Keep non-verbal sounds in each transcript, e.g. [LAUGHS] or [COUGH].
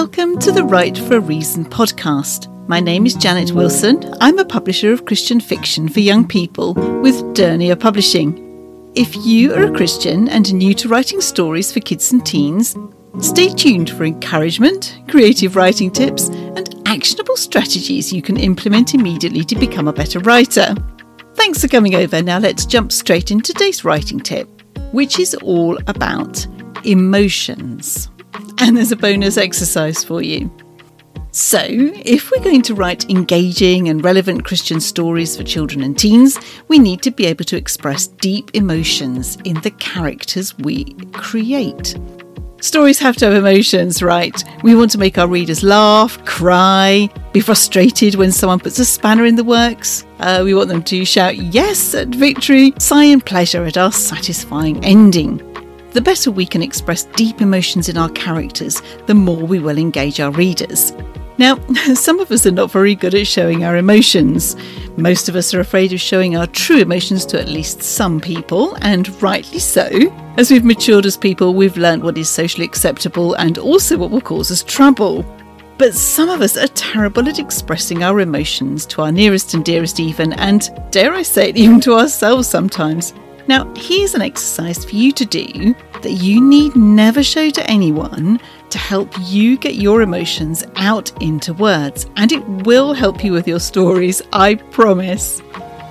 Welcome to the Write for a Reason podcast. My name is Janet Wilson. I'm a publisher of Christian fiction for young people with Dernier Publishing. If you are a Christian and new to writing stories for kids and teens, stay tuned for encouragement, creative writing tips, and actionable strategies you can implement immediately to become a better writer. Thanks for coming over. Now let's jump straight into today's writing tip, which is all about emotions and there's a bonus exercise for you. So, if we're going to write engaging and relevant Christian stories for children and teens, we need to be able to express deep emotions in the characters we create. Stories have to have emotions, right? We want to make our readers laugh, cry, be frustrated when someone puts a spanner in the works. Uh, we want them to shout yes at victory, sigh in pleasure at our satisfying ending. The better we can express deep emotions in our characters, the more we will engage our readers. Now, [LAUGHS] some of us are not very good at showing our emotions. Most of us are afraid of showing our true emotions to at least some people, and rightly so. As we've matured as people, we've learned what is socially acceptable and also what will cause us trouble. But some of us are terrible at expressing our emotions to our nearest and dearest, even, and dare I say it, even to ourselves sometimes. Now, here's an exercise for you to do that you need never show to anyone to help you get your emotions out into words, and it will help you with your stories, I promise.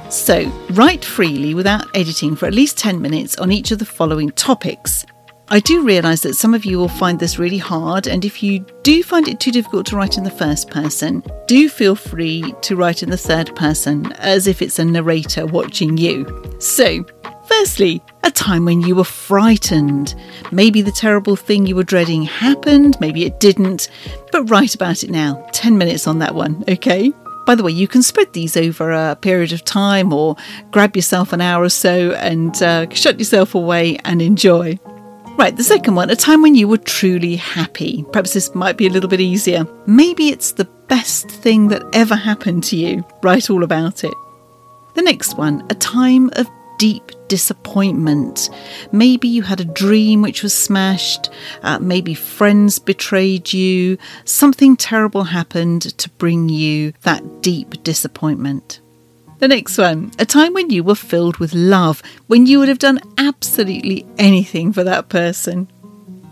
So, write freely without editing for at least 10 minutes on each of the following topics. I do realise that some of you will find this really hard, and if you do find it too difficult to write in the first person, do feel free to write in the third person as if it's a narrator watching you. So, Firstly, a time when you were frightened. Maybe the terrible thing you were dreading happened, maybe it didn't, but write about it now. 10 minutes on that one, okay? By the way, you can spread these over a period of time or grab yourself an hour or so and uh, shut yourself away and enjoy. Right, the second one, a time when you were truly happy. Perhaps this might be a little bit easier. Maybe it's the best thing that ever happened to you. Write all about it. The next one, a time of deep disappointment. Maybe you had a dream which was smashed, uh, maybe friends betrayed you, something terrible happened to bring you that deep disappointment. The next one, a time when you were filled with love, when you would have done absolutely anything for that person.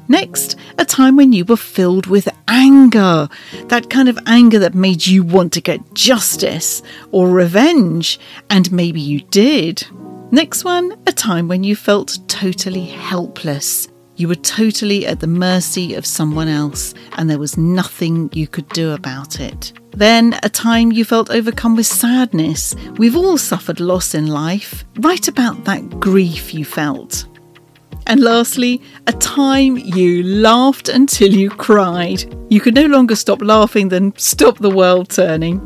Next, a time when you were filled with anger, that kind of anger that made you want to get justice or revenge, and maybe you did. Next one, a time when you felt totally helpless. You were totally at the mercy of someone else and there was nothing you could do about it. Then, a time you felt overcome with sadness. We've all suffered loss in life. Write about that grief you felt. And lastly, a time you laughed until you cried. You could no longer stop laughing than stop the world turning.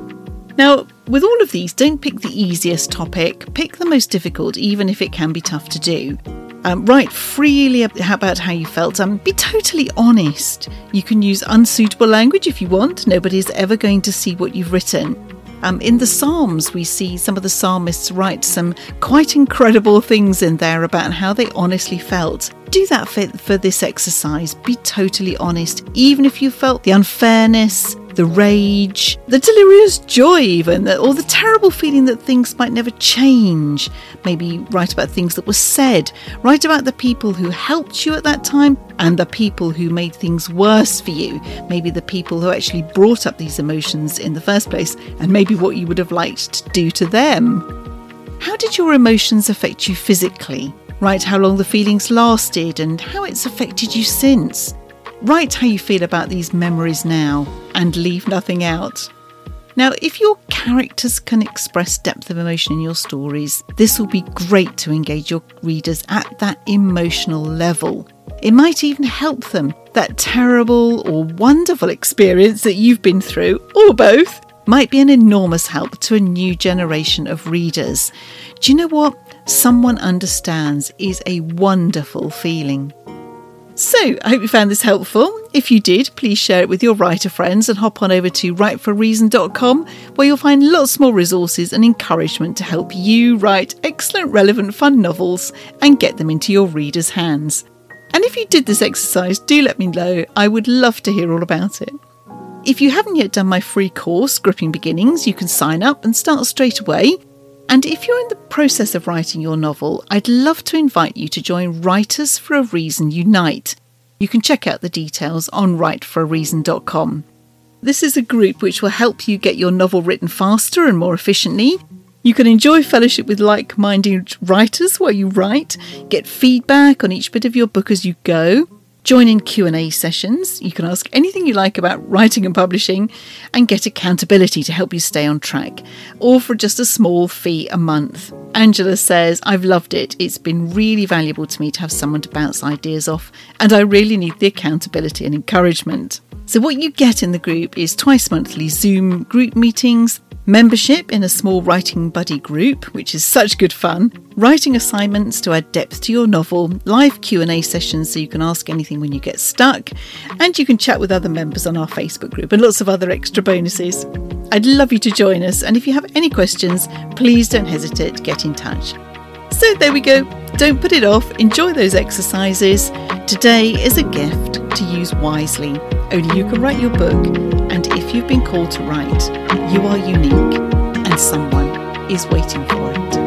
Now, with all of these, don't pick the easiest topic, pick the most difficult, even if it can be tough to do. Um, write freely about how you felt. Um, be totally honest. You can use unsuitable language if you want. Nobody's ever going to see what you've written. Um, in the Psalms, we see some of the psalmists write some quite incredible things in there about how they honestly felt. Do that for, for this exercise. Be totally honest, even if you felt the unfairness, the rage, the delirious joy, even, or the terrible feeling that things might never change. Maybe write about things that were said, write about the people who helped you at that time and the people who made things worse for you. Maybe the people who actually brought up these emotions in the first place, and maybe what you would have liked to do to them. How did your emotions affect you physically? Write how long the feelings lasted and how it's affected you since. Write how you feel about these memories now and leave nothing out. Now, if your characters can express depth of emotion in your stories, this will be great to engage your readers at that emotional level. It might even help them. That terrible or wonderful experience that you've been through, or both, might be an enormous help to a new generation of readers. Do you know what? Someone understands is a wonderful feeling. So, I hope you found this helpful. If you did, please share it with your writer friends and hop on over to writeforareason.com where you'll find lots more resources and encouragement to help you write excellent, relevant, fun novels and get them into your readers' hands. And if you did this exercise, do let me know. I would love to hear all about it. If you haven't yet done my free course, Gripping Beginnings, you can sign up and start straight away. And if you're in the process of writing your novel, I'd love to invite you to join Writers for a Reason Unite. You can check out the details on writeforareason.com. This is a group which will help you get your novel written faster and more efficiently. You can enjoy fellowship with like minded writers while you write, get feedback on each bit of your book as you go, join in Q&A sessions. You can ask anything you like about writing and publishing and get accountability to help you stay on track, all for just a small fee a month. Angela says, I've loved it. It's been really valuable to me to have someone to bounce ideas off, and I really need the accountability and encouragement. So, what you get in the group is twice monthly Zoom group meetings, membership in a small writing buddy group, which is such good fun, writing assignments to add depth to your novel, live Q&A sessions so you can ask anything when you get stuck, and you can chat with other members on our Facebook group and lots of other extra bonuses. I'd love you to join us, and if you have any questions, please don't hesitate to get in touch. So there we go. Don't put it off. Enjoy those exercises. Today is a gift to use wisely. Only you can write your book, and if you've been called to write, you are unique and someone is waiting for it.